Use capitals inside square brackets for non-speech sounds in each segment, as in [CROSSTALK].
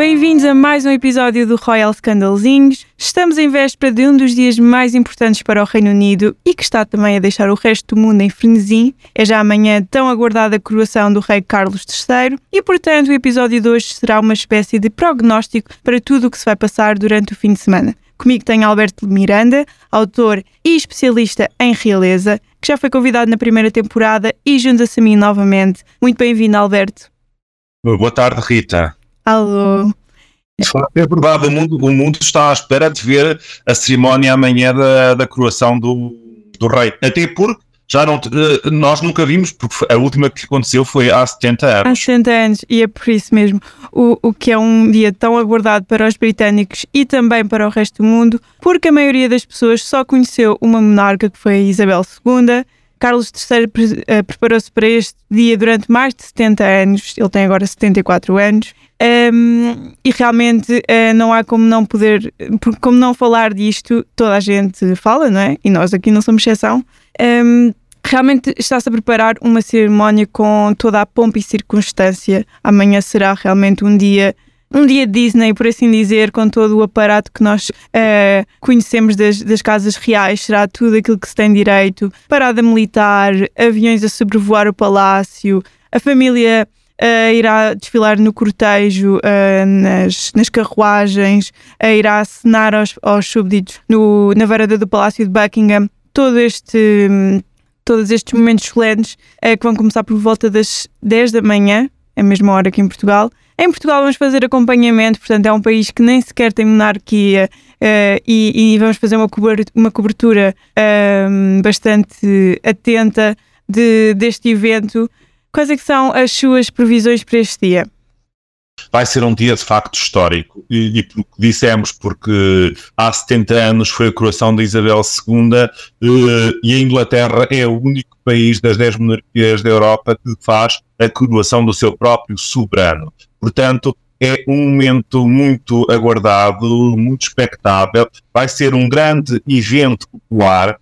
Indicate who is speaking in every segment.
Speaker 1: Bem-vindos a mais um episódio do Royal Scandalzinhos. Estamos em véspera de um dos dias mais importantes para o Reino Unido e que está também a deixar o resto do mundo em frenesim. É já amanhã tão aguardada a coroação do rei Carlos III e, portanto, o episódio de hoje será uma espécie de prognóstico para tudo o que se vai passar durante o fim de semana. Comigo tem Alberto Miranda, autor e especialista em realeza, que já foi convidado na primeira temporada e junta-se a mim novamente. Muito bem-vindo, Alberto.
Speaker 2: Boa tarde, Rita.
Speaker 1: Alô.
Speaker 2: É verdade, o mundo, o mundo está à espera de ver a cerimónia amanhã da, da coroação do, do rei. Até porque já não, eh, nós nunca vimos, porque a última que aconteceu foi há 70 anos.
Speaker 1: Há 70 anos, e é por isso mesmo o, o que é um dia tão aguardado para os britânicos e também para o resto do mundo, porque a maioria das pessoas só conheceu uma monarca que foi a Isabel II. Carlos III uh, preparou-se para este dia durante mais de 70 anos, ele tem agora 74 anos, um, e realmente uh, não há como não poder, como não falar disto, toda a gente fala, não é? E nós aqui não somos exceção. Um, realmente está-se a preparar uma cerimónia com toda a pompa e circunstância. Amanhã será realmente um dia um dia Disney, por assim dizer, com todo o aparato que nós uh, conhecemos das, das, casas reais, será tudo aquilo que se tem direito, parada militar, aviões a sobrevoar o palácio, a família uh, irá desfilar no cortejo, uh, nas, nas carruagens, irá acenar aos, aos súbditos no, na varanda do Palácio de Buckingham. Todo este... Todos estes momentos solenes que vão começar por volta das 10 da manhã, a mesma hora que em Portugal. Em Portugal vamos fazer acompanhamento, portanto é um país que nem sequer tem monarquia uh, e, e, vamos fazer uma cobertura, uma cobertura uh, bastante atenta de, deste evento. Quais é são as suas previsões para este dia?
Speaker 2: vai ser um dia de facto histórico. E, e dissemos, porque há 70 anos foi a coroação de Isabel II eh, e a Inglaterra é o único país das 10 monarquias da Europa que faz a coroação do seu próprio soberano. Portanto, é um momento muito aguardado, muito expectável. Vai ser um grande evento popular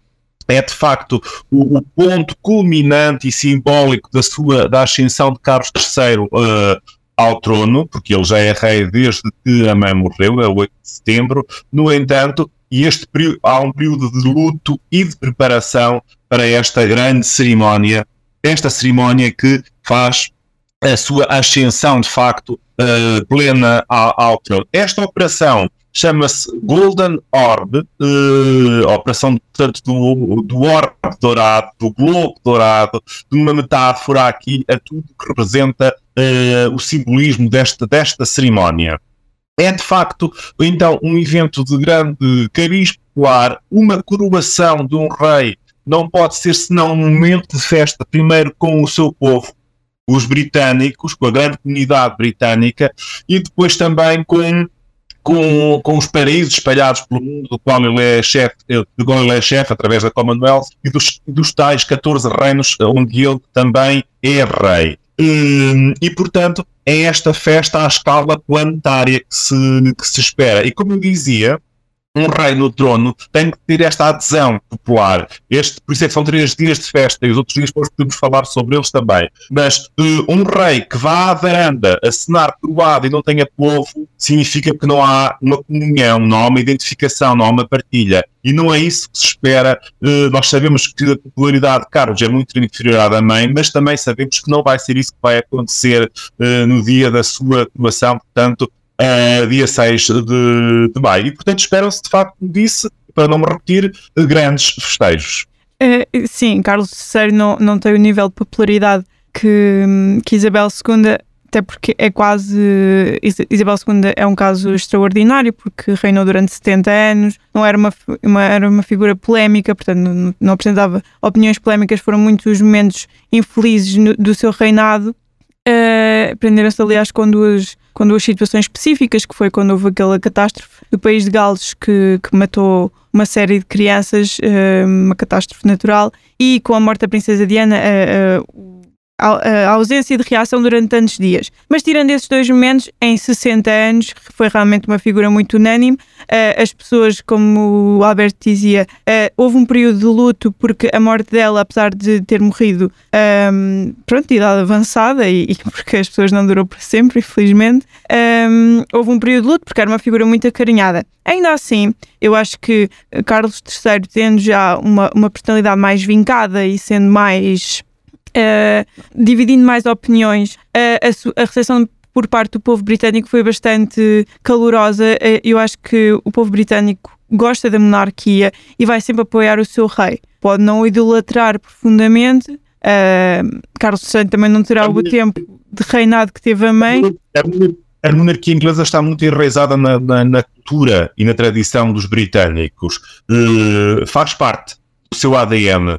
Speaker 2: é de facto o, o, ponto culminante e simbólico da sua da ascensão de Carlos III uh, ao trono, porque ele já é rei desde que a mãe morreu, a 8 de setembro. No entanto, este período, há um período de luto e de preparação para esta grande cerimónia, esta cerimónia que faz a sua ascensão de facto uh, plena ao, ao trono. Esta operação chama-se Golden Orb, uh, operação portanto, do, do orbe dourado, do globo dourado, de uma metáfora aqui a tudo que representa uh, o simbolismo desta, desta cerimónia. É de facto, então, um evento de grande cariz popular, uma coroação de um rei não pode ser senão um momento de festa, primeiro com o seu povo, os britânicos, com a grande comunidade britânica, e depois também com com, com os países espalhados pelo mundo, do qual ele é chefe, do qual ele é chefe através da Commonwealth, e dos, dos tais 14 reinos onde ele também é rei. E, e, portanto, é esta festa à escala planetária que se, que se espera. E como eu dizia, um rei no trono tem que ter esta adesão popular. Este, por isso é que são três dias de festa e os outros dias depois podemos falar sobre eles também. Mas uh, um rei que vá à varanda acenar coroado e não tenha povo, significa que não há uma comunhão, não há uma identificação, não há uma partilha. E não é isso que se espera. Uh, nós sabemos que a popularidade de Carlos é muito inferior à da mãe, mas também sabemos que não vai ser isso que vai acontecer uh, no dia da sua coroação. Portanto, uh, dia 6 de, de maio. E, portanto, esperam-se, de facto, disse, para não me repetir, grandes festejos.
Speaker 1: Uh, sim, Carlos III não, não tem o nível de popularidade que, que Isabel II, até porque é quase. Isabel II é um caso extraordinário, porque reinou durante 70 anos, não era uma, uma era uma figura polémica, portanto, não, não apresentava opiniões polémicas, foram muitos momentos infelizes no, do seu reinado. Uh, Prenderam-se, aliás, com duas com duas situações específicas, que foi quando houve aquela catástrofe do país de Gales que, que matou uma série de crianças, uh, uma catástrofe natural, e com a morte da princesa Diana, uh, uh, a ausência de reação durante tantos dias. Mas tirando esses dois momentos, em 60 anos, foi realmente uma figura muito unânime. Uh, as pessoas, como o Alberto dizia, uh, houve um período de luto porque a morte dela, apesar de ter morrido, um, pronto, de idade avançada e, porque as pessoas não durou para sempre, infelizmente, um, houve um período de luto porque era uma figura muito acarinhada. Ainda assim, eu acho que Carlos III, tendo já uma, uma personalidade mais vincada e sendo mais uh, dividindo mais opiniões, a, a recepção por parte do povo britânico foi bastante calorosa. Uh, eu acho que o povo britânico gosta da monarquia e vai sempre apoiar o seu rei. Pode não o idolatrar profundamente. Uh, Carlos VI também não terá o tempo de reinado que teve a mãe.
Speaker 2: A monarquia inglesa está muito enraizada na, na, na cultura e na tradição dos britânicos. Uh, faz parte do seu ADN.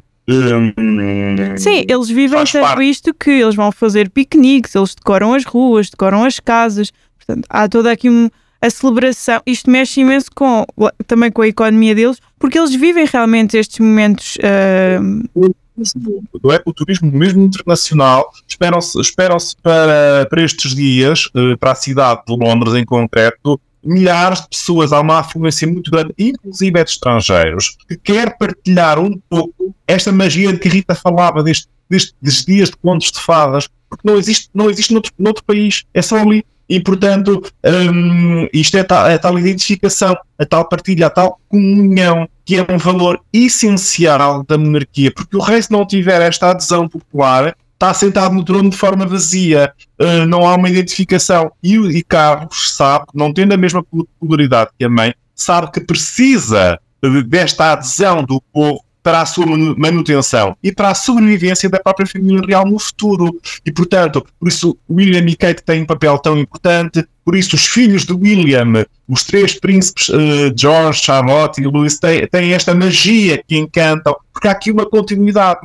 Speaker 1: Sim, eles vivem parte. isto que eles vão fazer piqueniques, eles decoram as ruas, decoram as casas. Portanto, há toda aqui um, a celebração. Isto mexe imenso com, também com a economia deles, porque eles vivem realmente estes momentos. Uh...
Speaker 2: É? O turismo mesmo internacional esperam-se esperam para, para estes dias, eh, para a cidade de Londres em concreto, milhares de pessoas, há uma afluência muito grande, inclusive é de estrangeiros, que quer partilhar um pouco esta magia de que Rita falava, deste, deste, destes dias de contos de fadas, porque não existe, não existe noutro, noutro país, é só ali. E, portanto, hum, isto é, tal, é tal identificação, a tal partilha, a tal comunhão, que é um valor essencial da monarquia, porque o rei, se não tiver esta adesão popular, está sentado no trono de forma vazia, uh, não há uma identificação. E, e Carlos sabe, não tendo a mesma popularidade que a mãe, sabe que precisa desta adesão do povo para a sua manutenção e para a sobrevivência da própria família real no futuro. E, portanto, por isso William e Kate têm um papel tão importante, por isso os filhos de William, os três príncipes, uh, George, Charlotte e Louis, têm, têm esta magia que encantam, porque há aqui uma continuidade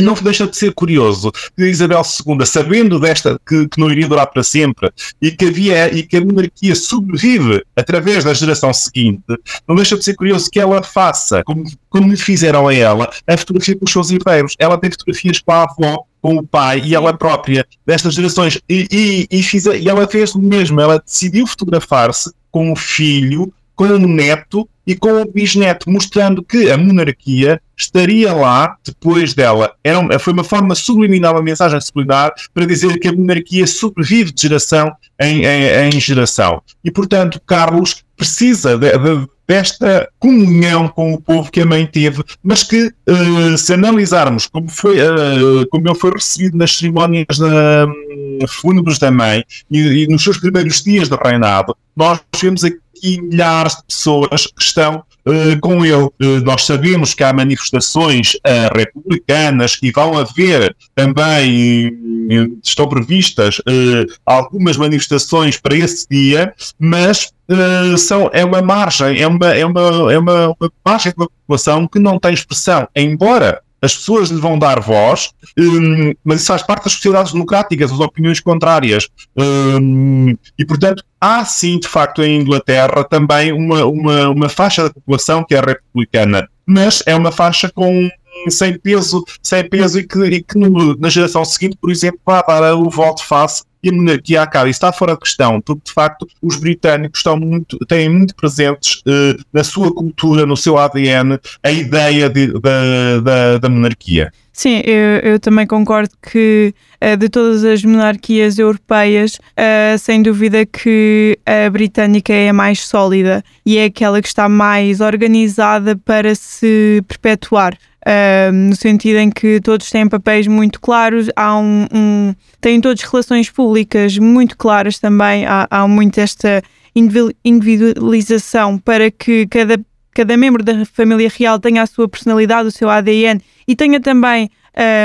Speaker 2: não deixa de ser curioso que Isabel II, sabendo desta que, que, não iria durar para sempre e que havia e que a monarquia sobrevive através da geração seguinte, não deixa de ser curioso que ela faça, como, como fizeram a ela, a fotografia com os seus herdeiros. Ela tem fotografias com a avó, com o pai e ela própria destas gerações e, e, e, fiz, e ela fez o mesmo. Ela decidiu fotografar-se com o filho com o neto e com o bisneto, mostrando que a monarquia estaria lá depois dela. Era, foi uma forma subliminar, uma mensagem subliminar para dizer que a monarquia sobrevive de geração em, em, em geração. E, portanto, Carlos precisa de, de, desta comunhão com o povo que a mãe teve, mas que, uh, se analisarmos como, foi, uh, como ele foi recebido nas cerimónias uh, fúnebres da mãe e, e, nos seus primeiros dias de reinado, nós vemos aqui aqui milhares de pessoas que estão uh, com ele. Uh, nós sabemos que há manifestações uh, republicanas e vão haver também, estão previstas algumas manifestações para esse dia, mas são, é uma margem, é uma, é uma, é uma, uma margem uma população que não tem expressão, embora as pessoas lhe vão dar voz, um, mas isso faz parte das sociedades democráticas, as opiniões contrárias. Um, e, portanto, há sim, de facto, em Inglaterra também uma, uma, uma faixa da população que é republicana, mas é uma faixa com sem peso, sem peso e que, e que no, na geração seguinte, por exemplo, vai dar o voto face e a monarquia acaba. Isso está fora de questão, porque de facto os britânicos estão muito, têm muito presentes uh, na sua cultura, no seu ADN, a ideia de, da, da, da monarquia.
Speaker 1: Sim, eu, eu, também concordo que uh, de todas as monarquias europeias, uh, sem dúvida que a britânica é a mais sólida e é aquela que está mais organizada para se perpetuar. No sentido em que todos têm papéis muito claros, há um, um têm todas relações públicas muito claras também, há, há muito esta individualização para que cada, cada membro da família real tenha a sua personalidade, o seu ADN e tenha também,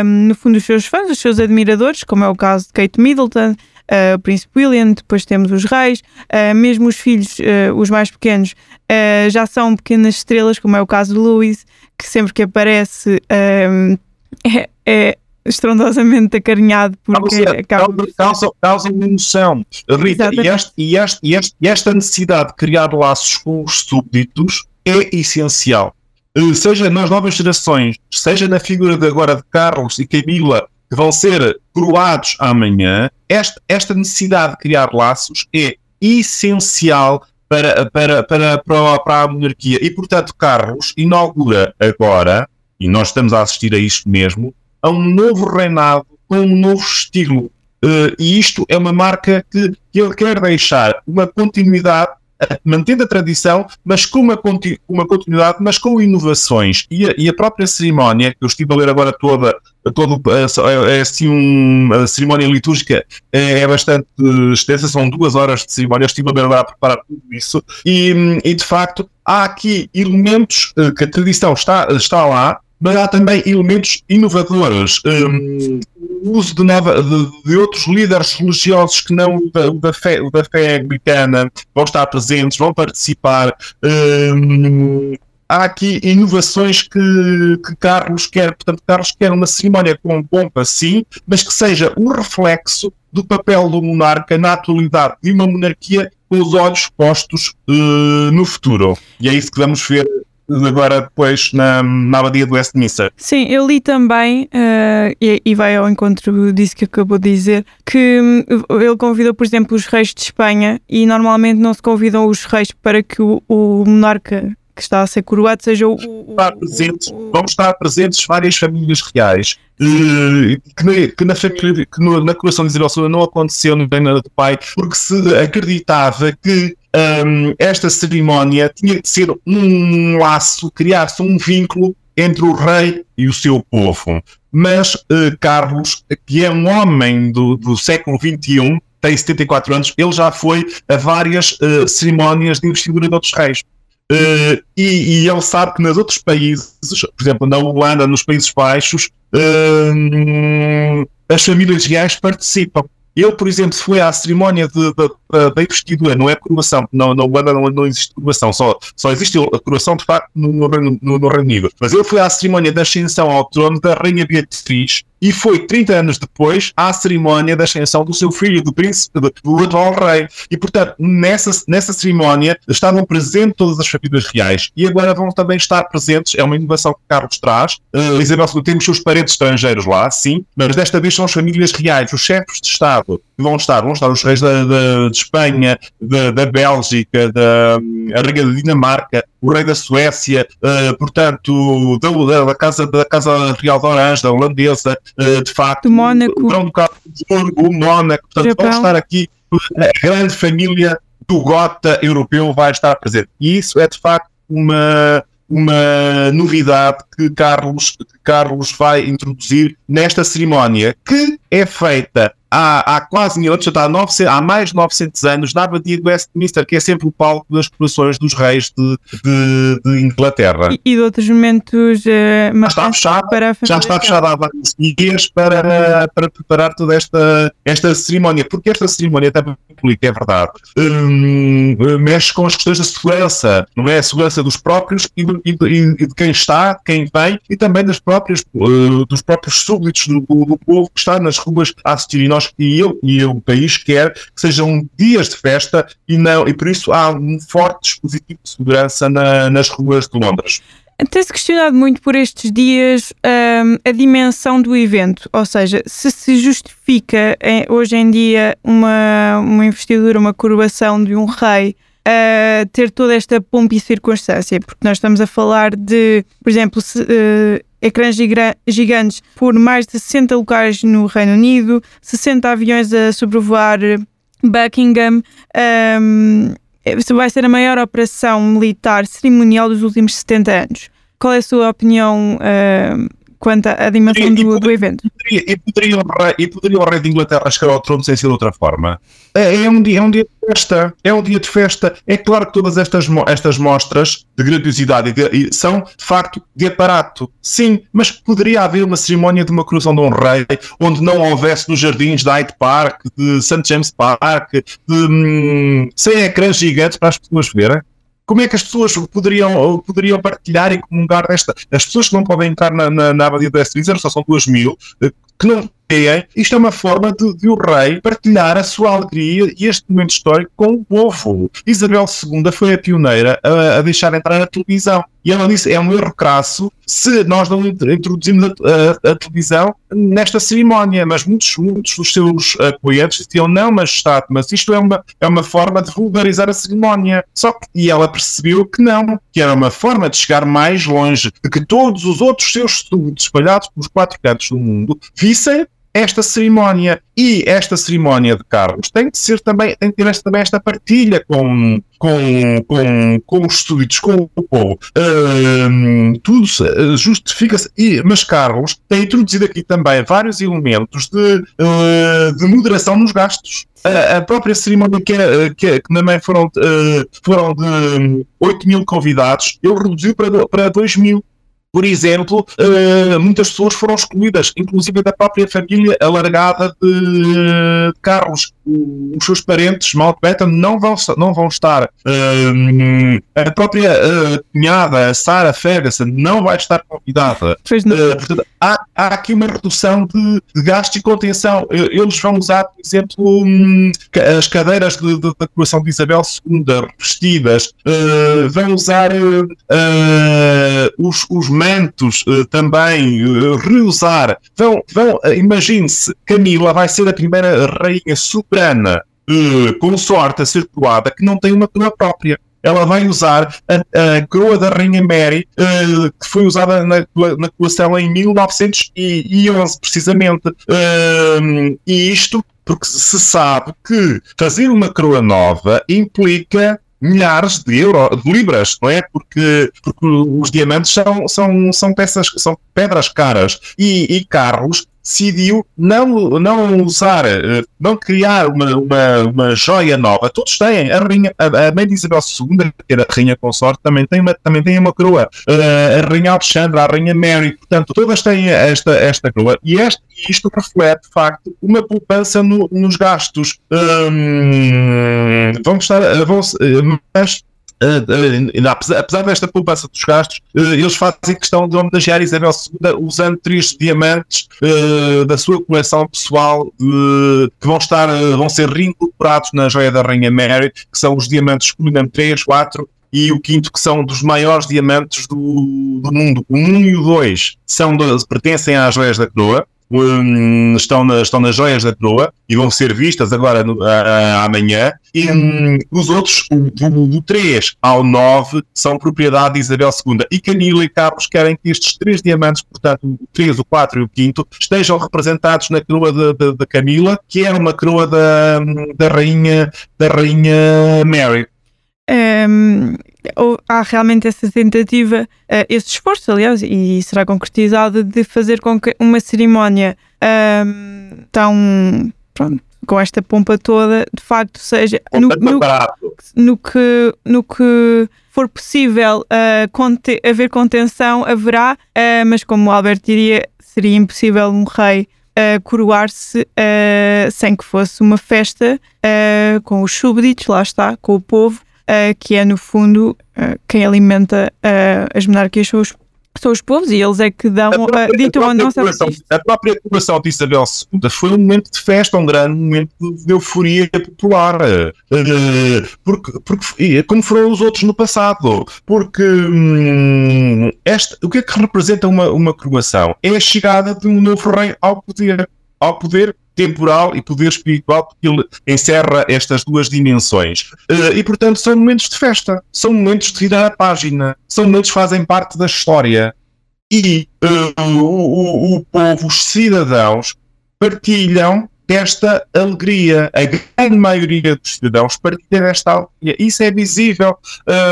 Speaker 1: um, no fundo, os seus fãs, os seus admiradores, como é o caso de Kate Middleton, Uh, o Príncipe William, depois temos os reis, uh, mesmo os filhos, uh, os mais pequenos, já são pequenas estrelas, como é o caso de Louis, que sempre que aparece é, é estrondosamente acarinhado porque
Speaker 2: causa, acaba... causa, causa uma emoção. Rita, e, este, e, este, e, este, e esta necessidade de criar laços com os súbditos é essencial. Seja nas novas gerações, seja na figura de agora de Carlos e Camila, que vão ser coroados amanhã, esta, esta necessidade de criar laços é essencial para, para, para, para, para a monarquia. E, portanto, Carlos inaugura agora, e nós estamos a assistir a isto mesmo, a um novo reinado com um novo estilo. Uh, e isto é uma marca que, que ele quer deixar uma continuidade mantendo a tradição, mas com uma, uma continuidade, mas com inovações. E a, e a, própria cerimónia, que eu estive a ler agora toda, todo, é, é assim uma cerimónia litúrgica é, é, bastante extensa, são duas horas de cerimónia, estive a a preparar tudo isso, e, e de facto há aqui elementos eh, que a tradição está, está lá, mas há também elementos inovadores. Um, o uso de, nova, de, de, outros líderes religiosos que não o da, da, fé, da fé anglicana vão estar presentes, vão participar. Um, há aqui inovações que, que, Carlos quer. Portanto, Carlos quer uma cerimónia com pompa, sim, mas que seja um reflexo do papel do monarca na atualidade de uma monarquia com os olhos postos uh, no futuro. E é isso que vamos ver agora depois na, na abadia do Westminster.
Speaker 1: Sim, eu li também, uh, e, e, vai ao encontro disso que acabou de dizer, que hum, ele convidou, por exemplo, os reis de Espanha e normalmente não se convidam os reis para que o, o monarca que está a ser coroado seja o.
Speaker 2: Estar presentes, o, vão estar presentes várias famílias reais. Uh, que, na, que, na, família, que no, na coroação de Isabel II não aconteceu no reino do pai, porque se acreditava que um, esta cerimónia tinha de ser um laço, criar-se um vínculo entre o rei e o seu povo. Mas uh, Carlos, que é um homem do, do século XXI, tem 74 anos, ele já foi a várias uh, cerimónias de investidura de outros reis. Uh, e, e, ele sabe que nos outros países, por exemplo, na Holanda, nos Países Baixos, uh, as famílias reais participam. Ele, por exemplo, foi à cerimónia da investidura, não é coroação, não, não, não, não existe coroação, só, só existe a coroação de facto no, no, no, no Reino Unido. Mas ele foi à cerimónia da ascensão ao trono da Rainha Beatriz e foi 30 anos depois à cerimónia da ascensão do seu filho, do príncipe, do atual rei. E, portanto, nessa, nessa cerimónia estavam presentes todas as famílias reais e agora vão também estar presentes, é uma inovação que Carlos traz. Uh, Isabel II tem os seus parentes estrangeiros lá, sim, mas desta vez são as famílias reais, os chefes de Estado vão estar, vão estar os reis da, da, de Espanha, da, da Bélgica, da a Rainha da Dinamarca, o rei da Suécia, uh, portanto, da, da, casa, da Casa Real de Orange, da holandesa, uh, de facto,
Speaker 1: do Mónaco,
Speaker 2: Ducado o Mónaco, portanto, Japão. vão estar aqui, a grande família do Gota europeu vai estar presente. E isso é, de facto, uma, uma novidade que Carlos, que Carlos vai introduzir nesta cerimónia, que é feita há, há quase mil anos, há, 900, há mais de 900 anos, na abadia de Westminster, que é sempre o palco das coroações dos reis de, de, de Inglaterra.
Speaker 1: E, e, de outros momentos uh,
Speaker 2: já está fechado, para já está fechado há vários dias para, para preparar toda esta, esta cerimónia, porque esta cerimónia também pública, é verdade, um, mexe com as questões da segurança, não é? A segurança dos próprios e de, e e de quem está, quem vem, e também das próprias, uh, dos próprios súbditos do, do, povo que está nas ruas a assistir. E nós nós e eu e o país quer que sejam dias de festa e não e por isso há um forte dispositivo de segurança na, nas ruas de Londres.
Speaker 1: Tem-se questionado muito por estes dias um, a dimensão do evento, ou seja, se se justifica em, hoje em dia uma, uma investidura, uma coroação de um rei uh, ter toda esta pompa e circunstância, porque nós estamos a falar de, por exemplo, se, uh, ecrãs gigantes por mais de 60 locais no Reino Unido, 60 aviões a sobrevoar Buckingham. Um, vai ser a maior operação militar cerimonial dos últimos 70 anos. Qual é a sua opinião uh, quanto à dimensão e, do, do, evento.
Speaker 2: E poderia, e poderia o rei de Inglaterra chegar ao trono sem ser de outra forma? É, é, um dia, é um dia de festa. É um dia de festa. É claro que todas estas, estas mostras de grandiosidade são, de facto, de aparato. Sim, mas poderia haver uma cerimónia de uma coroação de um rei onde não houvesse nos jardins de Hyde Park, de St. James Park, de, hum, sem ecrãs gigantes para as pessoas verem? Como é que as pessoas poderiam, poderiam partilhar e comungar desta? As pessoas que não podem entrar na, na, na abadia de Westminster, só são duas mil, eh, que não têm, isto é uma forma de, de, o rei partilhar a sua alegria e este momento histórico com o povo. Isabel II foi a pioneira a, a deixar entrar a televisão. E ela disse: é um erro crasso se nós não introduzimos a, a, a televisão nesta cerimónia. Mas muitos, muitos dos seus apoiantes diziam: não, majestade, mas isto é uma, é uma forma de vulgarizar a cerimónia. Só que, e ela percebeu que não, que era uma forma de chegar mais longe, de que todos os outros seus estudos espalhados pelos quatro cantos do mundo vissem esta cerimónia. E esta cerimónia de Carlos tem que ser também, tem que ter também esta partilha com, com, com, com os estúdios, com o povo. Uh, tudo justifica-se. Mas Carlos tem introduzido aqui também vários elementos de, uh, de moderação nos gastos. A, a, própria cerimónia que, é, que, é, que também foram, uh, foram de 8 mil convidados, ele reduziu para, para 2 mil. Por exemplo, uh, muitas pessoas foram excluídas, inclusive da própria família alargada de Carlos. Os seus parentes, Mountbatten, não vão, não vão estar. Uh, a própria uh, cunhada, Sarah Ferguson, não vai estar convidada. portanto, há, há, aqui uma redução de, de gasto e contenção. Eles vão usar, por exemplo, um, as cadeiras de, de, da coroação de Isabel II vestidas, vão usar os, os mantos uh, também, uh, reusar. Vão, vão uh, imagine-se, Camila vai ser a primeira rainha soberana uh, consorte a ser coroada que não tem uma coroa própria ela vai usar a, a coroa da Rainha Mary, uh, que foi usada na, na coroação em 1911, precisamente. Uh, e isto porque se sabe que fazer uma coroa nova implica milhares de euros, de libras, não é? Porque, porque os diamantes são, são, são peças, são pedras caras e, e Carlos decidiu não, não usar, eh, não criar uma, uma, uma joia nova. Todos têm. A, rainha, a, a mãe de Isabel II, que era a rainha consorte, também tem uma, também tem uma coroa. Uh, a rainha Alexandra, a rainha Mary, portanto, todas têm esta, esta coroa. E este, isto reflete, de facto, uma poupança no, nos gastos. Um, vão estar, vão, mas apesar, apesar, desta poupança dos gastos, uh, eles fazem questão de homenagear Isabel II usando três diamantes da sua coleção pessoal que vão, estar, vão ser reincorporados na joia da Rainha Mary, que são os diamantes Cullinan 3, 4 e o quinto, que são dos maiores diamantes do, do mundo. O 1 e o 2 são pertencem às joias da coroa um, estão, na, estão nas joias da coroa e vão ser vistas agora no, a, a, amanhã. E um, os outros, do, do 3 ao 9, são propriedade de Isabel II. E Camila e Carlos querem que estes três diamantes, portanto, o 3, o 4 e o 5, estejam representados na coroa da Camila, que é uma coroa da, da, rainha, da rainha Mary.
Speaker 1: Um, há realmente essa tentativa, uh, esse esforço, aliás, e será concretizado, de fazer com que uma cerimónia um, tão. Pronto, com esta pompa toda, de facto, seja no, no, no, que, no que for possível uh, conte, haver contenção, haverá, uh, mas como o Albert diria, seria impossível um rei uh, coroar-se sem que fosse uma festa com os súbditos, lá está, com o povo, uh, que é, no fundo, uh, quem alimenta uh, as monarquias são os, são os povos e eles é que dão, a própria, ditam a, nossa
Speaker 2: A própria coroação de Isabel II foi um momento de festa, um grande momento de euforia popular. Porque, porque, como foram os outros no passado. Porque hum, este, o que é que representa uma, uma coroação? É a chegada de um novo rei ao poder. Ao poder temporal e poder espiritual, porque ele encerra estas duas dimensões. Uh, e, portanto, são momentos de festa, são momentos de virar a página, são momentos que fazem parte da história. E uh, o, o, o povo, os cidadãos, partilham esta alegria. A grande maioria dos cidadãos partilha esta alegria. Isso é visível.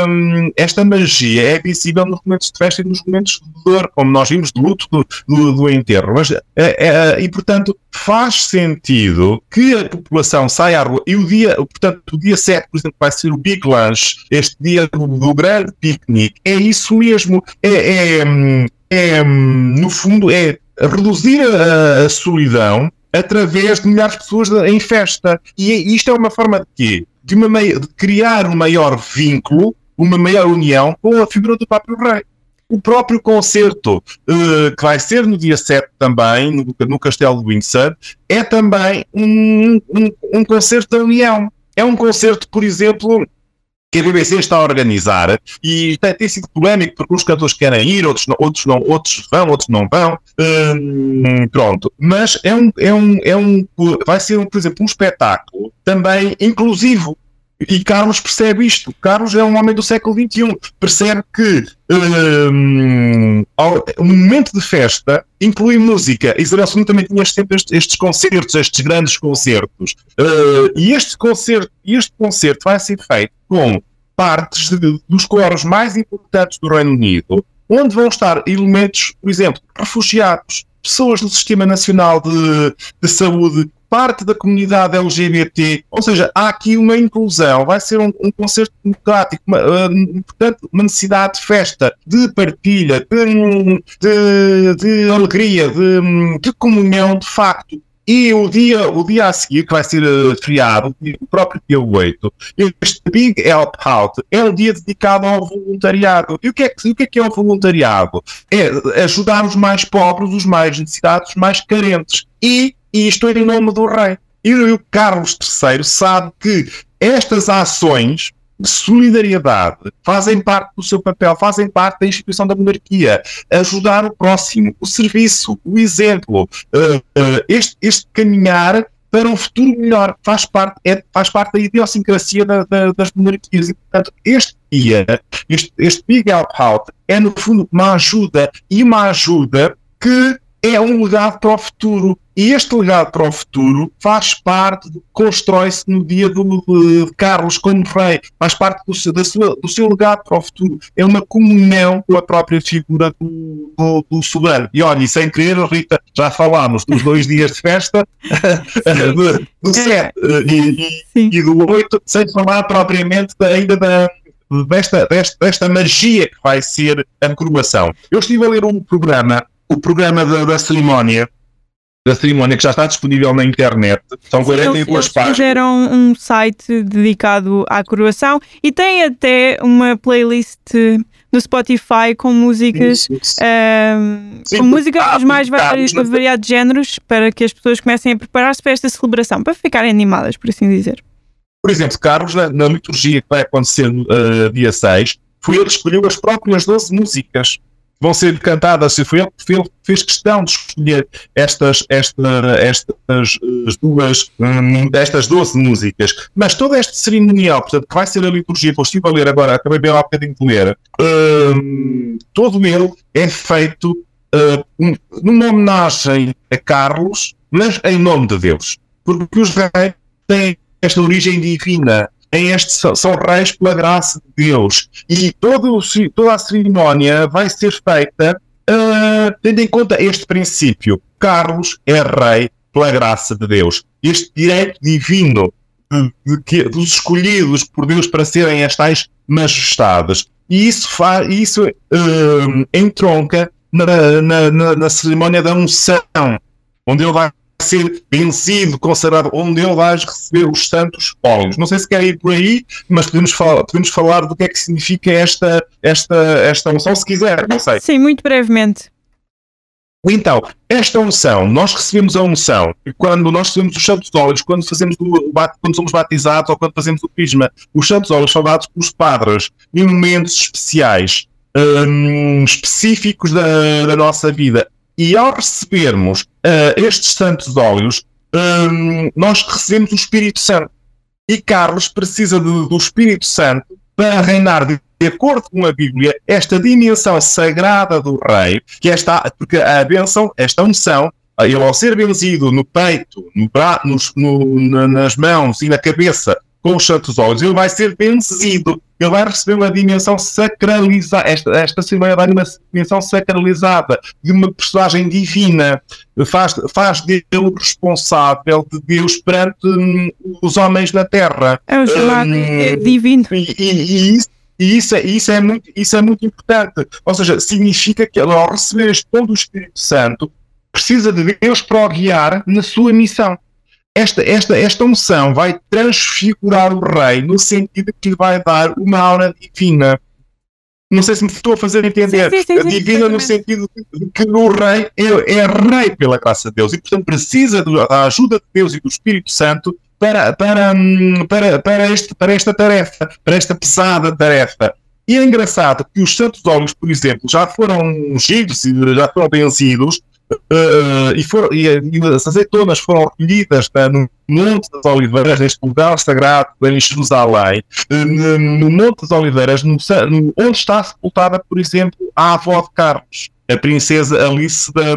Speaker 2: Um, esta magia é visível nos momentos de festa e nos momentos de dor, como nós vimos de luto do, do, do enterro. Mas, é, é, e, portanto, faz sentido que a população saia à rua. E o dia, portanto, o dia 7, por exemplo, vai ser o Big Lunch, este dia do, do grande piquenique. É isso mesmo. É, é, é no fundo, é reduzir a, a solidão através de milhares de pessoas em festa. E é, isto é uma forma de quê? De, uma de criar um maior vínculo, uma maior união com a figura do próprio rei. O próprio concerto, uh, que vai ser no dia 7 também, no, no Castelo de Windsor, é também um, um, um concerto da união. É um concerto, por exemplo, que a BBC está a organizar e tem, tem sido polémico porque uns cantores querem ir, outros não, outros, não, outros vão, outros não vão. Hum, pronto, mas é um, é um, é um, vai ser, por exemplo, um espetáculo também inclusivo. E Carlos percebe isto. Carlos é um homem do século XXI. Percebe que um, um momento de festa inclui música. Isabel II também tinha estes, estes concertos, estes grandes concertos. Uh, e este concerto, este concerto vai ser feito com partes de, dos coros mais importantes do Reino Unido, onde vão estar elementos, por exemplo, refugiados, pessoas do Sistema Nacional de, de Saúde, parte da comunidade LGBT, ou seja, há aqui uma inclusão, vai ser um, um concerto democrático, uma, uh, portanto, uma necessidade de festa, de partilha, de, de, de alegria, de, de comunhão, de facto. E o dia, o dia a seguir, que vai ser uh, feriado, o próprio dia 8, este Big Help Out é um dia dedicado ao voluntariado. E o que, é, o que é que é o voluntariado? É ajudar os mais pobres, os mais necessitados, os mais carentes. E e isto em nome do rei. E o Carlos III sabe que estas ações de solidariedade fazem parte do seu papel, fazem parte da instituição da monarquia. Ajudar o próximo, o serviço, o exemplo, uh, uh, este, este caminhar para um futuro melhor faz parte, é, faz parte da idiosincrasia da, da, das monarquias. E, portanto, este dia, este, este Big Help Out é, no fundo, uma ajuda e uma ajuda que é um legado para o futuro. E este legado para o futuro faz parte, constrói-se no dia do, de Carlos como rei, faz parte do sua, do seu legado para o futuro. É uma comunhão com a própria figura do, do, do soberano. E olha, e sem querer, Rita, já falámos dos dois dias de festa, [LAUGHS] do, do 7 é. e, e, e, do 8, sem falar propriamente ainda da, desta, desta, desta magia que vai ser a coroação. Eu estive a ler um programa o programa da, da cerimónia da cerimónia que já está disponível na internet. São 42 eles, páginas.
Speaker 1: fizeram um site dedicado à coroação e tem até uma playlist no Spotify com músicas sim, sim. Um, sim, com músicas dos mais variados, variados géneros para que as pessoas comecem a preparar-se para esta celebração, para ficarem animadas, por assim dizer.
Speaker 2: Por exemplo, Carlos, na, na liturgia que vai acontecer uh, dia 6, foi ele que escolheu as próprias 12 músicas vão ser cantadas. Foi ele que fez questão de escolher estas, esta, estas duas, hum, estas 12 músicas. Mas todo este cerimonial, portanto, que vai ser a liturgia, que eu estive a ler agora, acabei bem há bocadinho de ler, um, todo ele é feito uh, um, numa homenagem a Carlos, mas em nome de Deus. Porque os reis têm esta origem divina em este são reis pela graça de Deus. E todo, toda a cerimónia vai ser feita uh, tendo em conta este princípio. Carlos é rei pela graça de Deus. Este direito divino de, de, dos escolhidos por Deus para serem as tais majestades. E isso, faz, isso uh, entronca na, na, na, na cerimónia da unção, onde ele vai ser vencido, consagrado, onde ele vai receber os santos óleos. Não sei se quer ir por aí, mas podemos falar, podemos falar do que é que significa esta, esta, esta unção, se quiser, não sei.
Speaker 1: Sim, muito brevemente.
Speaker 2: Então, esta unção, nós recebemos a unção quando nós recebemos os santos óleos, quando, fazemos o, quando somos batizados ou quando fazemos o pisma. Os santos óleos são dados pelos padres em momentos especiais, um, específicos da, da nossa vida. E ao recebermos uh, estes santos óleos, um, nós recebemos o Espírito Santo. E Carlos precisa de, do Espírito Santo para reinar de, de, acordo com a Bíblia, esta dimensão sagrada do rei, que é esta, porque a benção, esta unção, ele ao ser benzido no peito, no bra, nos, no, nas mãos e na cabeça com os santos olhos, ele vai ser benzido, ele vai receber uma dimensão sacralizada, esta, esta cerimónia vai uma dimensão sacralizada de uma personagem divina, faz, faz dele responsável de Deus perante hum, os homens na terra.
Speaker 1: É o chamado hum, divino.
Speaker 2: E, e, e isso e isso é, isso, é muito, isso é muito importante. Ou seja, significa que ele, ao receber este dom do Espírito Santo, precisa de Deus para o guiar na sua missão esta, esta, esta unção vai transfigurar o rei no sentido que lhe vai dar uma aura divina. Não sei se me estou a fazer entender. Sim, sim, sim, divina no sentido de que o rei é, é, rei pela graça de Deus e, portanto, precisa da ajuda de Deus e do Espírito Santo para, para, hum, para, para, este, para esta tarefa, para esta pesada tarefa. E é engraçado que os santos óleos, por exemplo, já foram ungidos e já foram vencidos, uh, e, foram, e, e, as azeitonas foram recolhidas tá, no Monte das Oliveiras, neste lugar sagrado em Jerusalém, uh, no Monte das Oliveiras, no, no, onde está sepultada, por exemplo, a avó de Carlos, a princesa Alice da,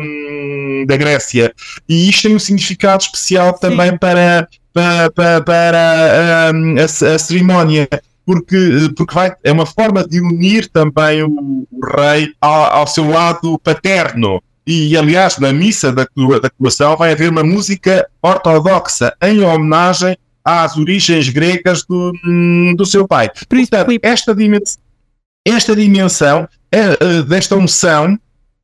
Speaker 2: da Grécia. E isto tem um significado especial também Sim. para, para, para, para um, a, a cerimónia porque, porque vai, é uma forma de unir também o, o rei ao, ao, seu lado paterno. E, aliás, na missa da, da coroação vai haver uma música ortodoxa em homenagem às origens gregas do, do seu pai. Portanto, esta dimensão, esta dimensão é, é, desta unção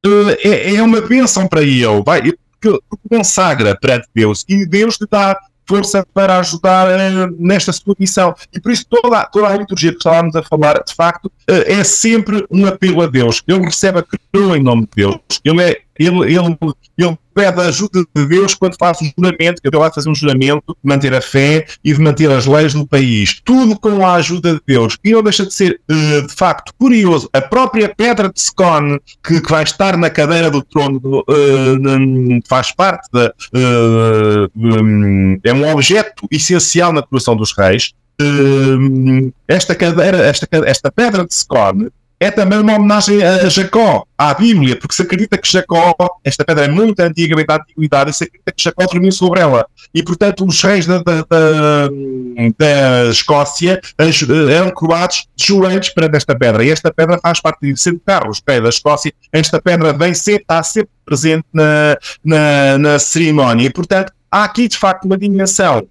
Speaker 2: é, é, é uma bênção para ele, vai, porque consagra perante Deus e Deus lhe dá força para ajudar uh, nesta sua missão. E por isso toda, toda a liturgia que estávamos a falar, de facto, uh, é sempre um apelo a Deus. Ele recebe a cruz em nome de Deus. Ele é ele, ele, ele pede a ajuda de Deus quando faz um juramento, que ele vai fazer um juramento de manter a fé e de manter as leis no país. Tudo com a ajuda de Deus. E não deixa de ser, uh, de facto, curioso. A própria pedra de Scone, que, que vai estar na cadeira do trono, uh, faz parte da. Uh, um, é um objeto essencial na decoração dos reis. esta cadeira, esta, esta pedra de Scone é também uma homenagem a Jacó, à Bíblia, porque se acredita que Jacó, esta pedra é muito antiga, bem da antiguidade, se acredita que Jacó dormiu sobre ela. E, portanto, os reis da, da, da, da Escócia eram coroados joelhos perante esta pedra. E esta pedra faz parte de Santo Carlos, rei da Escócia. Esta pedra vem sempre, está sempre presente na, na, na cerimónia. E, portanto, há aqui, de facto, uma dimensão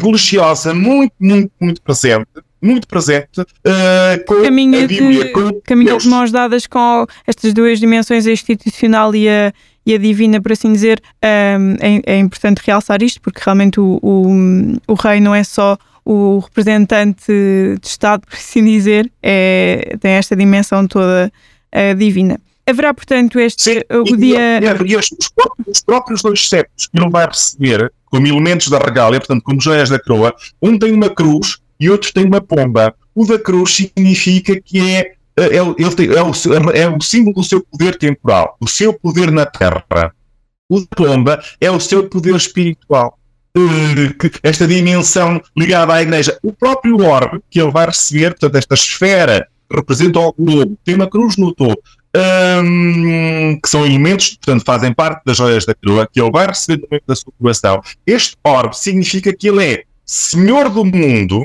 Speaker 2: religiosa muito, muito, muito presente muito presente uh, com caminha a Bíblia.
Speaker 1: De, com caminha de mãos dadas com estas duas dimensões, a institucional e a, e a divina, por assim dizer. Um, é, é, importante realçar isto, porque realmente o, o, o rei não é só o representante de Estado, [LAUGHS] por assim dizer, é, tem esta dimensão toda uh, divina. Haverá, portanto, este Sim, o
Speaker 2: e,
Speaker 1: dia.
Speaker 2: E, e os, próprios, os, próprios, dois septos que ele vai receber, como elementos da regália, portanto, como joias da coroa, um tem uma cruz e outros têm uma pomba. O da cruz significa que é, é, ele tem, é, o, é o símbolo do seu poder temporal, o seu poder na terra. O da pomba é o seu poder espiritual. Eh, esta dimensão ligada à igreja. O próprio orbe que ele vai receber, portanto, esta esfera representa o globo, tem uma cruz no topo, um, que são elementos, portanto, fazem parte das joias da coroa, que ele vai receber no momento da sua coroação. Este orbe significa que ele é senhor do mundo,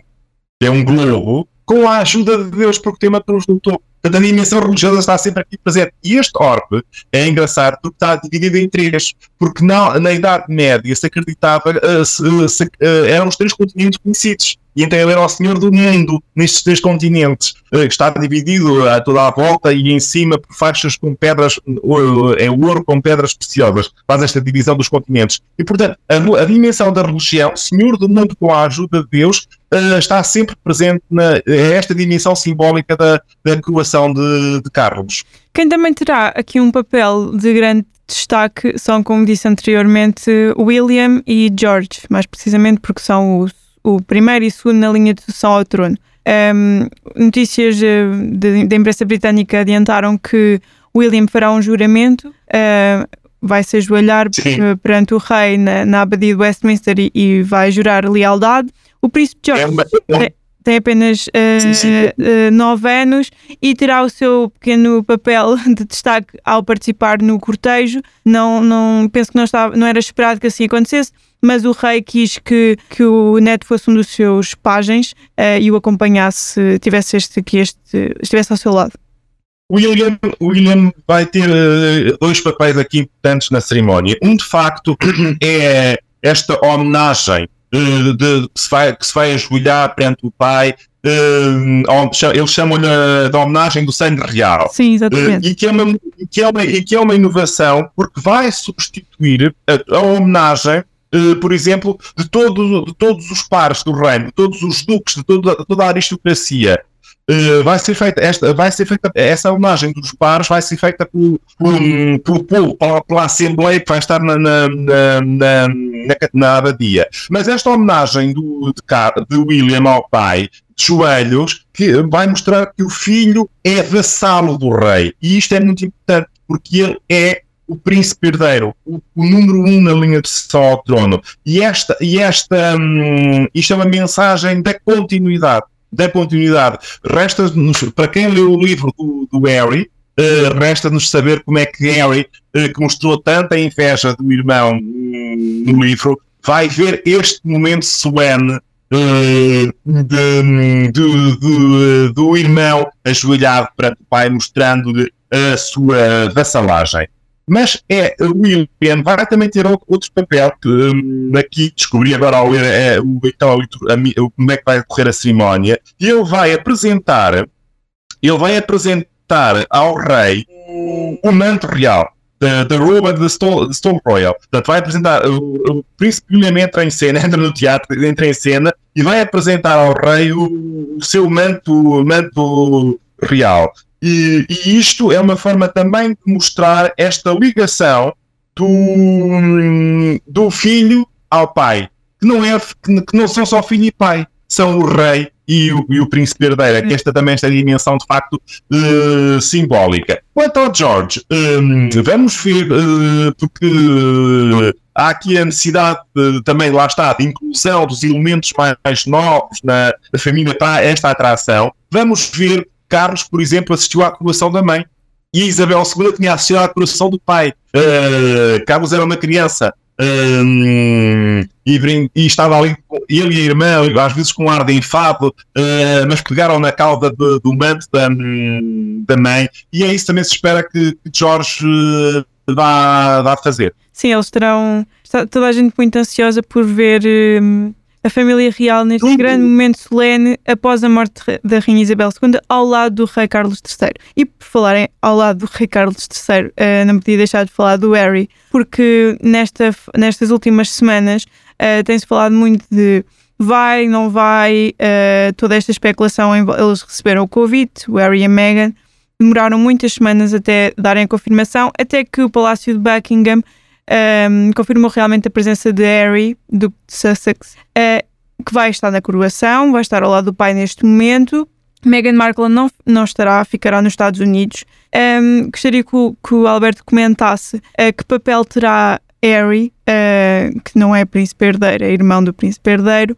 Speaker 2: é um globo, com a ajuda de Deus, porque tem uma cruz no topo. Portanto, a dimensão religiosa está sempre aqui presente. E este orbe é engraçado porque está dividido em três. Porque na, na Idade Média se acreditava, uh, se, se, uh, eram os três continentes conhecidos. E então ele era o senhor do mundo nestes três continentes. Uh, está dividido a toda a volta e em cima por faixas com pedras, é ouro com pedras preciosas. Faz esta divisão dos continentes. E portanto, a, a dimensão da religião, senhor do mundo com a ajuda de Deus, está sempre presente na esta dimensão simbólica da, da croação de, de Carlos.
Speaker 1: Quem também terá aqui um papel de grande destaque são, como disse anteriormente, William e George, mais precisamente porque são o, o primeiro e segundo na linha de sucessão ao trono. Um, notícias da imprensa britânica adiantaram que William fará um juramento, uh, vai se ajoelhar Sim. perante o rei na, na abadia de Westminster e, e, vai jurar lealdade. O príncipe George é uma, é, tem apenas uh, nove anos e terá o seu pequeno papel [LAUGHS] de destaque ao participar no cortejo. Não, não penso que não, estava, não era esperado que assim acontecesse, mas o rei quis que, que o neto fosse um dos seus pajens uh, e o acompanhasse, tivesse este, que este estivesse ao seu lado.
Speaker 2: William, William vai ter uh, dois papéis aqui importantes na cerimónia. Um, de facto, [CLEARS THROAT] é esta homenagem de, de, que, se vai, que se vai ajoelhar perante o pai. Uh, eles chamam-lhe da homenagem do sangue real.
Speaker 1: Sim, exatamente.
Speaker 2: Uh, e, que é uma, que é uma, e que é uma inovação porque vai substituir a, a homenagem Uh, por exemplo, de, todo, de, todos os pares do reino, de todos os duques, de toda, toda a aristocracia. Uh, vai ser feita esta, vai ser feita essa homenagem dos pares vai ser feita por, por pela, pela Assembleia que vai estar na, na, na, na, na abadia. Mas esta homenagem do, de, de William ao pai, de joelhos, que vai mostrar que o filho é vassalo do rei. E isto é muito importante, porque ele é o príncipe herdeiro, o, o, número um na linha de sucessão ao trono. E esta, e esta hum, isto é uma mensagem da continuidade. Da continuidade. Resta-nos, para quem leu o livro do, do Harry, uh, resta-nos saber como é que Harry, uh, que mostrou tanta inveja do irmão uh, no livro, vai ver este momento solene uh, de, de, do irmão ajoelhado perante o pai, mostrando-lhe a sua vassalagem. Mas é, William vai também ter outro papel que um, aqui descobri agora ao ler é, o, então, a, a, como é que vai correr a cerimónia. E ele vai apresentar, ele vai apresentar ao rei o manto real da, roupa de Stone, Stone Royal. Portanto, vai apresentar, o, o príncipe William entra em cena, [LAUGHS] entra no teatro, entra em cena e vai apresentar ao rei o, o seu manto, manto real. E, e, isto é uma forma também de mostrar esta ligação do, do filho ao pai, que não, é, que não são só filho e pai, são o rei e o, e o príncipe herdeiro, é que esta também esta dimensão de facto uh, simbólica. Quanto ao George, um, vamos ver, uh, porque uh, há aqui a necessidade também, lá está, de inclusão dos elementos mais, mais novos na, família para esta atração. Vamos ver Carlos, por exemplo, assistiu à coroação da mãe e Isabel II tinha assistido à coroação do pai. Carlos era uma criança uh, e, e, estava ali, ele e a irmã, às vezes com um ar de enfado, uh, mas pegaram na cauda de, do manto da, da mãe, e é isso também se espera que, que Jorge vá, vá fazer.
Speaker 1: Sim, eles terão. Toda a gente muito ansiosa por ver. Um a família real neste grande momento solene após a morte da Rainha Isabel II ao lado do rei Carlos III. E por falarem ao lado do rei Carlos III, uh, não podia deixar de falar do Harry, porque nesta, nestas últimas semanas uh, tem-se falado muito de vai, não vai, uh, toda esta especulação, eles receberam o Covid, o Harry e a Meghan, demoraram muitas semanas até darem a confirmação, até que o Palácio de Buckingham um, confirmou realmente a presença de Harry, Duque de Sussex, uh, que vai estar na coroação, vai estar ao lado do pai neste momento. Meghan Markle não, não estará, ficará nos Estados Unidos. Um, gostaria que o, que o, Alberto comentasse uh, que papel terá Harry, uh, que não é príncipe herdeiro, é irmão do príncipe herdeiro,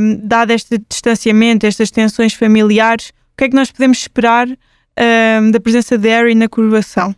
Speaker 1: um, dado este distanciamento, estas tensões familiares, o que é que nós podemos esperar um, da presença de Harry na coroação?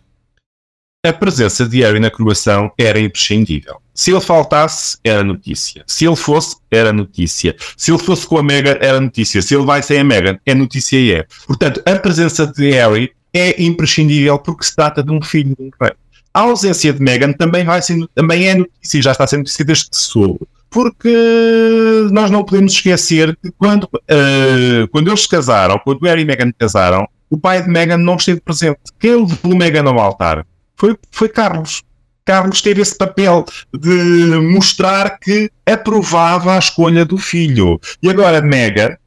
Speaker 2: A presença de Harry na coroação era imprescindível. Se ele faltasse, era notícia. Se ele fosse, era notícia. Se ele fosse com a Meghan, era notícia. Se ele vai sem a Meghan, é notícia e é. Portanto, a presença de Harry é imprescindível porque se trata de um filho de um rei. A ausência de Meghan também, vai ser, também é notícia e já está sendo notícia desde que soube. Porque nós não podemos esquecer que quando, uh, quando eles se casaram, quando Harry e Meghan casaram, o pai de Meghan não esteve presente. Quem levou Meghan ao altar? Foi, foi Carlos. Carlos teve esse papel de mostrar que aprovava a escolha do filho. E agora Mega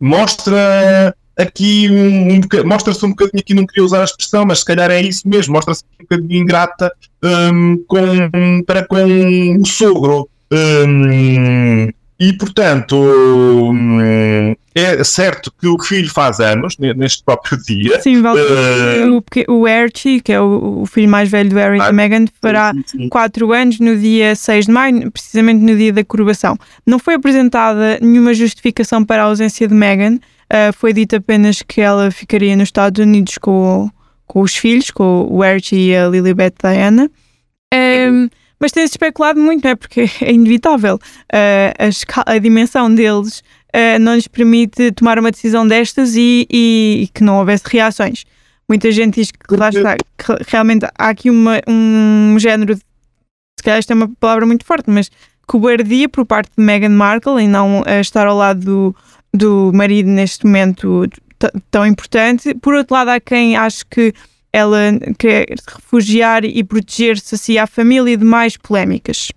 Speaker 2: mostra aqui um, um mostra-se um bocadinho aqui, não queria usar a expressão, mas se calhar é isso mesmo, mostra-se um bocadinho ingrata um, com, para com o sogro. Um, e, portanto, hum, é certo que o filho faz anos neste próprio dia.
Speaker 1: Sim, uh... o, o Archie, que é o, o, filho mais velho do Harry ah, e Meghan, fará 4 anos no dia 6 de maio, precisamente no dia da coroação. Não foi apresentada nenhuma justificação para a ausência de Meghan, uh, foi dito apenas que ela ficaria nos Estados Unidos com, com os filhos, com o Archie e a Lilibet Diana. Um, mas tem-se especulado muito, não é? Porque [LAUGHS] é inevitável. Uh, a, a, dimensão deles uh, não lhes permite tomar uma decisão destas e, e, e, que não houvesse reações. Muita gente diz que, lá está, que realmente há aqui uma, um género, de, se calhar esta é uma palavra muito forte, mas cobardia por parte de Meghan Markle em não uh, estar ao lado do, do marido neste momento tão importante. Por outro lado, há quem ache que ela quer refugiar e proteger-se assim à família de mais polémicas.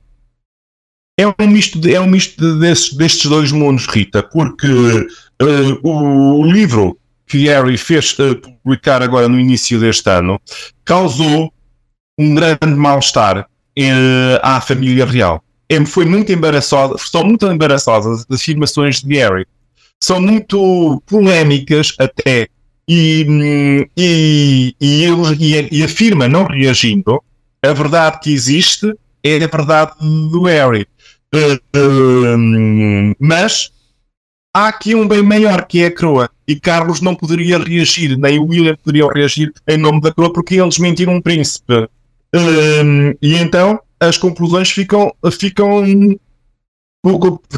Speaker 2: É um misto, de, é um misto desses, destes dois mundos, Rita, porque uh, o, livro que Harry fez uh, publicar agora no início deste ano causou um grande mal-estar uh, à família real. É, foi muito embaraçosa, são muito embaraçosas as afirmações de Harry. São muito polémicas até. E, e, e, ele, e, afirma, não reagindo, a verdade que existe é a verdade do Harry. Uh, uh, mas há aqui um bem maior que é a coroa. E Carlos não poderia reagir, nem o William poderiam reagir em nome da coroa porque eles mentiram um príncipe. Uh, e então as conclusões ficam, ficam de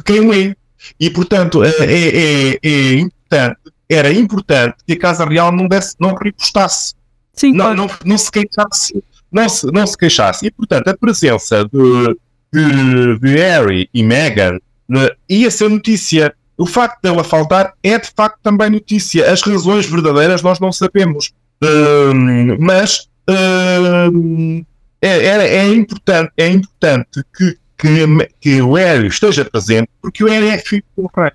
Speaker 2: quem lê. E portanto é, é, é, importante, era importante que a Casa Real não, desse, não repostasse. Sim, não, não, não, se queixasse. Não se, não se queixasse. E portanto a presença de, de, de Harry e Meghan né, ia ser notícia o facto dela faltar é de facto também notícia. As razões verdadeiras nós não sabemos. Uh, mas uh, é, é, é, importante, é importante que, que, que o Hélio esteja presente, porque o Hélio é filho do rei.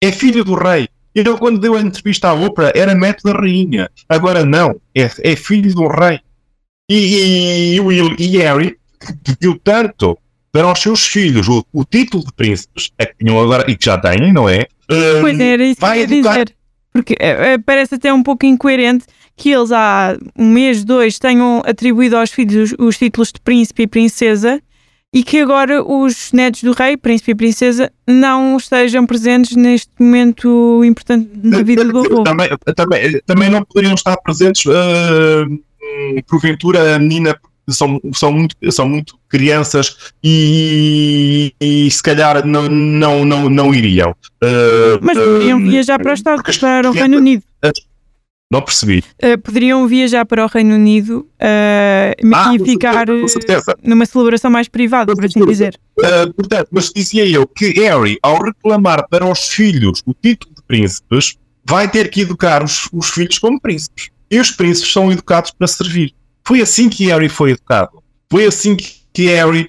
Speaker 2: É filho do rei. Ele, quando deu a entrevista à Oprah, era neto da rainha. Agora não, é, é filho do rei. E, e, e, e Harry pediu tanto para os seus filhos o, o título de príncipes, é que tinham agora e que já têm, não é?
Speaker 1: Um, pois era isso vai que eu educar... dizer. Porque é, parece até um pouco incoerente que eles há um mês, dois, tenham atribuído aos filhos os, os títulos de príncipe e princesa e que agora os netos do rei, príncipe e princesa, não estejam presentes neste momento importante da vida do avô.
Speaker 2: Também, também, também não poderiam estar presentes, uh, porventura, a menina são, são, muito, são muito crianças e, e se calhar não, não, não, não iriam.
Speaker 1: Uh, Mas poderiam uh, viajar para, Estados, para o Reino Unido.
Speaker 2: Não percebi.
Speaker 1: Uh, poderiam viajar para o Reino Unido uh, ah, e ficar certeza, numa celebração mais privada, por assim dizer.
Speaker 2: Uh, portanto, mas dizia eu que Harry, ao reclamar para os filhos o título de príncipes, vai ter que educar os, os filhos como príncipes. E os príncipes são educados para servir. Foi assim que Harry foi educado. Foi assim que, que Harry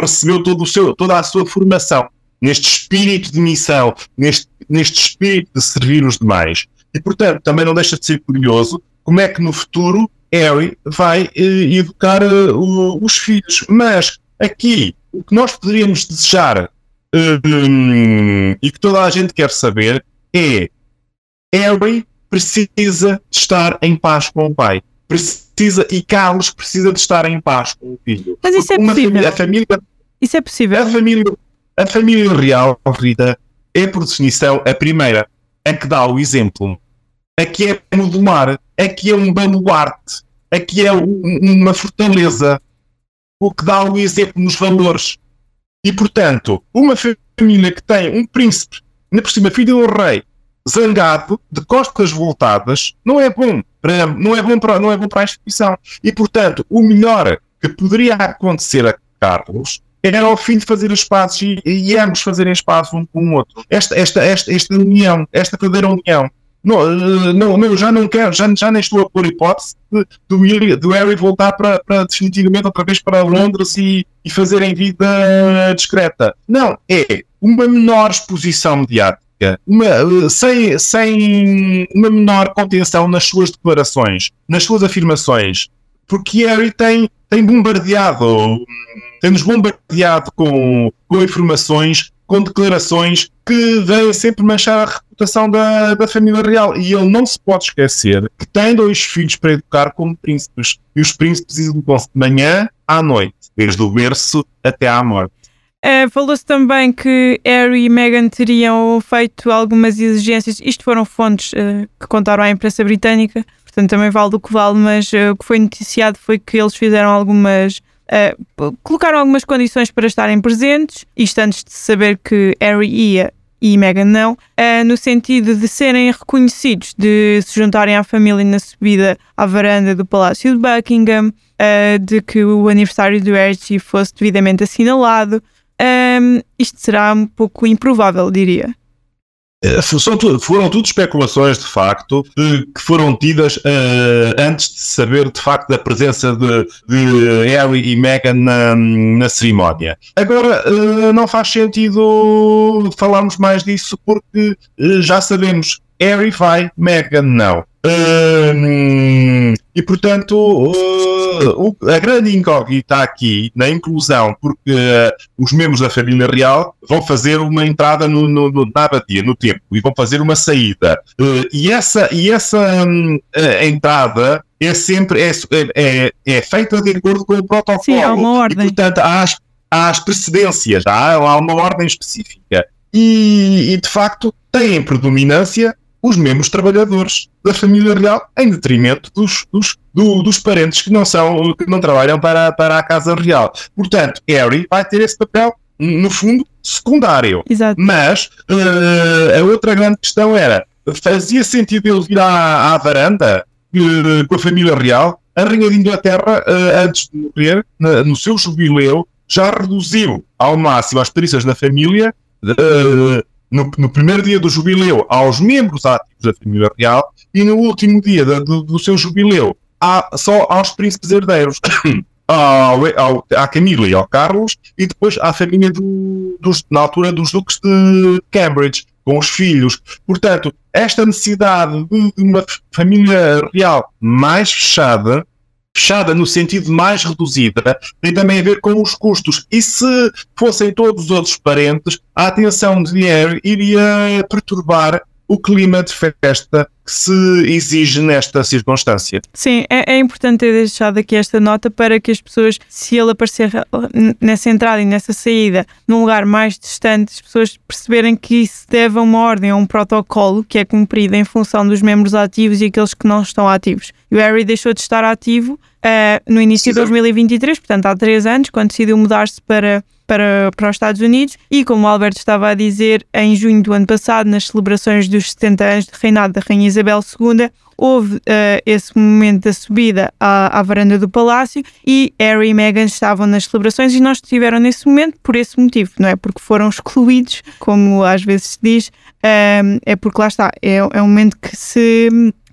Speaker 2: recebeu todo o seu, toda a sua formação. Neste espírito de missão, neste, neste espírito de servir os demais. E, portanto, também não deixa de ser curioso como é que no futuro Harry vai uh, educar uh, os filhos. Mas aqui, o que nós poderíamos desejar um, e que toda a gente quer saber é Harry precisa estar em paz com o pai precisa, e Carlos precisa de estar em paz com o filho.
Speaker 1: Mas isso é possível. Família, a família, isso é possível.
Speaker 2: A família, a família real, Rita, é por definição a primeira, a que dá o exemplo, a que é modular, a que é um baluarte, a que é um, uma fortaleza, o que dá o exemplo nos valores. E, portanto, uma família que tem um príncipe, ainda por cima filho do rei, zangado, de costas voltadas, não é bom para, não é bom para, não é bom para a instituição. E, portanto, o melhor que poderia acontecer a Carlos era ao fim de fazer as pazes e, e ambos fazerem pazes um com o outro. Esta, esta, esta, esta união, esta verdadeira união. Não, eh, não, não, já não quero, já, já nem estou a pôr hipótese do, do Harry voltar para, para definitivamente outra vez para Londres e, e fazerem vida discreta. Não, é uma menor exposição mediática uma, sem, sem uma menor contenção nas suas declarações, nas suas afirmações, porque Harry tem, tem bombardeado, tem-nos bombardeado com, com informações, com declarações que vêm sempre manchar a reputação da, da família real. E ele não se pode esquecer que tem dois filhos para educar como príncipes. E os príncipes educam-se de manhã à noite, desde o berço até à morte.
Speaker 1: Uh, Falou-se também que Harry e Meghan teriam feito algumas exigências, isto foram fontes uh, que contaram à imprensa britânica, portanto também vale do que vale, mas uh, o que foi noticiado foi que eles fizeram algumas. colocaram algumas condições para estarem presentes, isto antes de saber que Harry ia e Meghan não, no sentido de serem reconhecidos, de se juntarem à família na subida à varanda do Palácio de Buckingham, de que o aniversário do Harry fosse devidamente assinalado, um, isto será um pouco improvável, diria.
Speaker 2: Eh, foram tudo especulações de facto que foram tidas uh, antes de saber de facto da presença de, de Harry e Meghan na, na cerimónia. Agora uh, não faz sentido falarmos mais disso porque uh, já sabemos Harry vai, Meghan não. e portanto o, a grande incógnita aqui na inclusão, porque uh, os membros da família real vão fazer uma entrada no, no, no, na abadia, no tempo, e vão fazer uma saída. Uh, e essa, e essa um, entrada é sempre é, é, é, feita de acordo com o protocolo.
Speaker 1: Sim, há uma ordem.
Speaker 2: E, portanto, há as, há as precedências, há, há uma ordem específica. E, e, de facto, têm predominância os membros trabalhadores da família real em detrimento dos, dos, do, dos parentes que não são que não trabalham para, para a casa real. Portanto, Harry vai ter esse papel no fundo secundário.
Speaker 1: Exato.
Speaker 2: Mas uh, a outra grande questão era fazia sentido ele vir à, à varanda uh, com a família real? A rainha de Inglaterra, uh, antes de morrer, no seu jubileu, já reduziu ao máximo as tariças da família no, no, primeiro dia do jubileu aos membros ativos da família real e no último dia do, do seu jubileu só aos príncipes herdeiros. [COUGHS] Ao, ao, à Camila e ao Carlos, e depois à família do, dos, na altura dos duques de Cambridge, com os filhos. Portanto, esta necessidade de, de uma família real mais fechada fechada no sentido mais reduzida, tem também a ver com os custos. E se fossem todos os outros parentes, a atenção de dinheiro iria perturbar o clima de festa que se exige nesta circunstância.
Speaker 1: Sim, é, é, importante ter deixado aqui esta nota para que as pessoas, se ele aparecer nessa entrada e nessa saída num lugar mais distante, as pessoas perceberem que isso deve a uma ordem, a um protocolo que é cumprido em função dos membros ativos e aqueles que não estão ativos. E o Harry deixou de estar ativo uh, no início de 2023, portanto há três anos, quando decidiu mudar-se para para, para os Estados Unidos. E, como o Alberto estava a dizer, em junho do ano passado, nas celebrações dos 70 anos de reinado da Rainha Isabel II, houve uh, esse momento da subida à, à, varanda do palácio e Harry e Meghan estavam nas celebrações e não estiveram nesse momento por esse motivo, não é? Porque foram excluídos, como às vezes se diz, uh, é porque lá está, é, é um momento que se,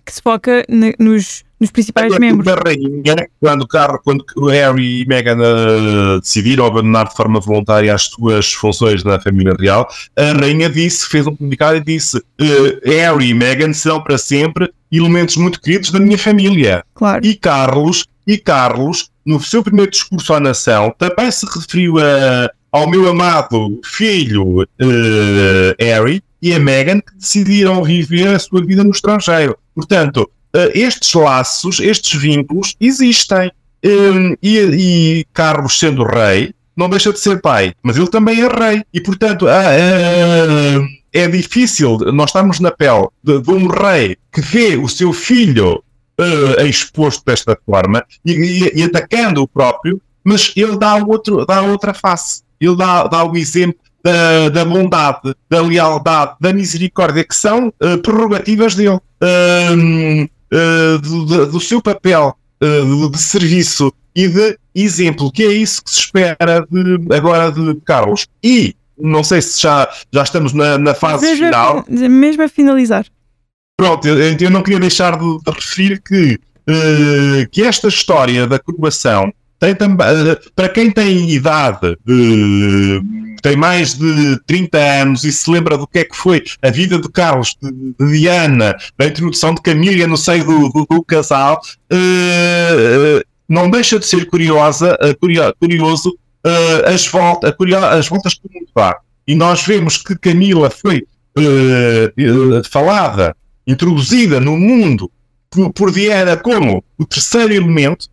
Speaker 1: que se foca nos nos principais
Speaker 2: quando
Speaker 1: membros.
Speaker 2: A rainha, quando, quando Harry e Meghan uh, decidiram abandonar de forma voluntária as suas funções na família real, a rainha disse, fez um comunicado e disse: uh, Harry e Meghan serão para sempre elementos muito queridos da minha família.
Speaker 1: Claro.
Speaker 2: E Carlos, e Carlos, no seu primeiro discurso à nação, também se referiu a, ao meu amado filho uh, Harry e a Meghan que decidiram viver a sua vida no estrangeiro. Portanto, estes laços, estes vínculos existem. Um, e, e, Carlos, sendo rei, não deixa de ser pai, mas ele também é rei. E, portanto, uh, é difícil nós estamos na pele de, de, um rei que vê o seu filho uh, exposto desta forma e, e, e, atacando o próprio, mas ele dá, outro, dá outra face. Ele dá, dá o exemplo da, da, bondade, da lealdade, da misericórdia, que são uh, prerrogativas dele. Uh, uh, do, do, seu papel uh, de, serviço e de exemplo, que é isso que se espera de, agora de Carlos. E não sei se já, já estamos na, na fase mesmo final.
Speaker 1: A, mesmo a finalizar.
Speaker 2: Pronto, eu, eu não queria deixar de, de referir que, uh, que esta história da coroação tem também, para quem tem idade de tem mais de 30 anos e se lembra do que é que foi a vida de Carlos, de, de Diana, da introdução de Camila no seio do, do, do casal, uh, não deixa de ser curiosa, uh, curio, curioso uh, as, volta, as voltas que o mundo dá. E nós vemos que Camila foi falada, introduzida no mundo por, por Diana como o terceiro elemento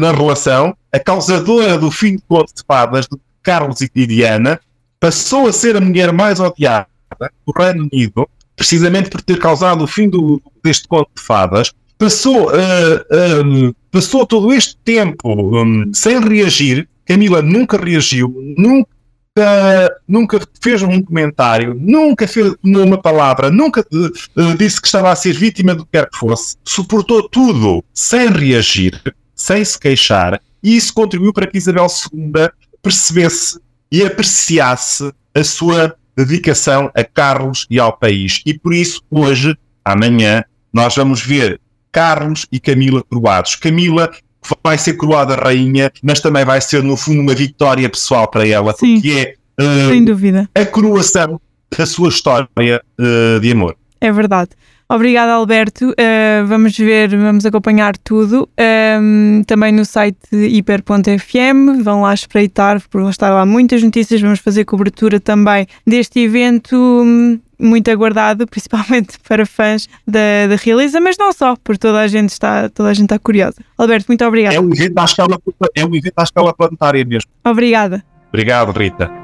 Speaker 2: na, relação, a causadora do fim de conto de fadas, Carlos e Diana, passou a ser a mulher mais odiada do Reino Unido, precisamente por ter causado o fim do, deste conto de fadas, passou, uh, uh, passou todo este tempo um, sem reagir. Camila nunca reagiu, nunca, nunca fez um comentário, nunca fez uma palavra, nunca uh, disse que estava a ser vítima do que quer que fosse. Suportou tudo sem reagir, sem se queixar, e isso contribuiu para que Isabel II percebesse e apreciasse a sua dedicação a Carlos e ao país. E por isso, hoje, amanhã, nós vamos ver Carlos e Camila coroados. Camila vai ser coroada rainha, mas também vai ser, no fundo, uma vitória pessoal para ela,
Speaker 1: Sim,
Speaker 2: porque
Speaker 1: é uh, sem dúvida.
Speaker 2: a coroação da sua história uh, de amor.
Speaker 1: É verdade. Obrigada, Alberto. Uh, vamos ver, vamos acompanhar tudo. Um, também no site hiper.fm, vão lá espreitar, porque está lá muitas notícias. Vamos fazer cobertura também deste evento hum, muito aguardado, [LAUGHS] principalmente para fãs da, da Realiza, mas não só, porque toda a gente está, toda a gente está curiosa. Alberto, muito obrigada.
Speaker 3: É um evento à escala, é um evento à escala planetária mesmo.
Speaker 1: Obrigada.
Speaker 2: Obrigado, Rita.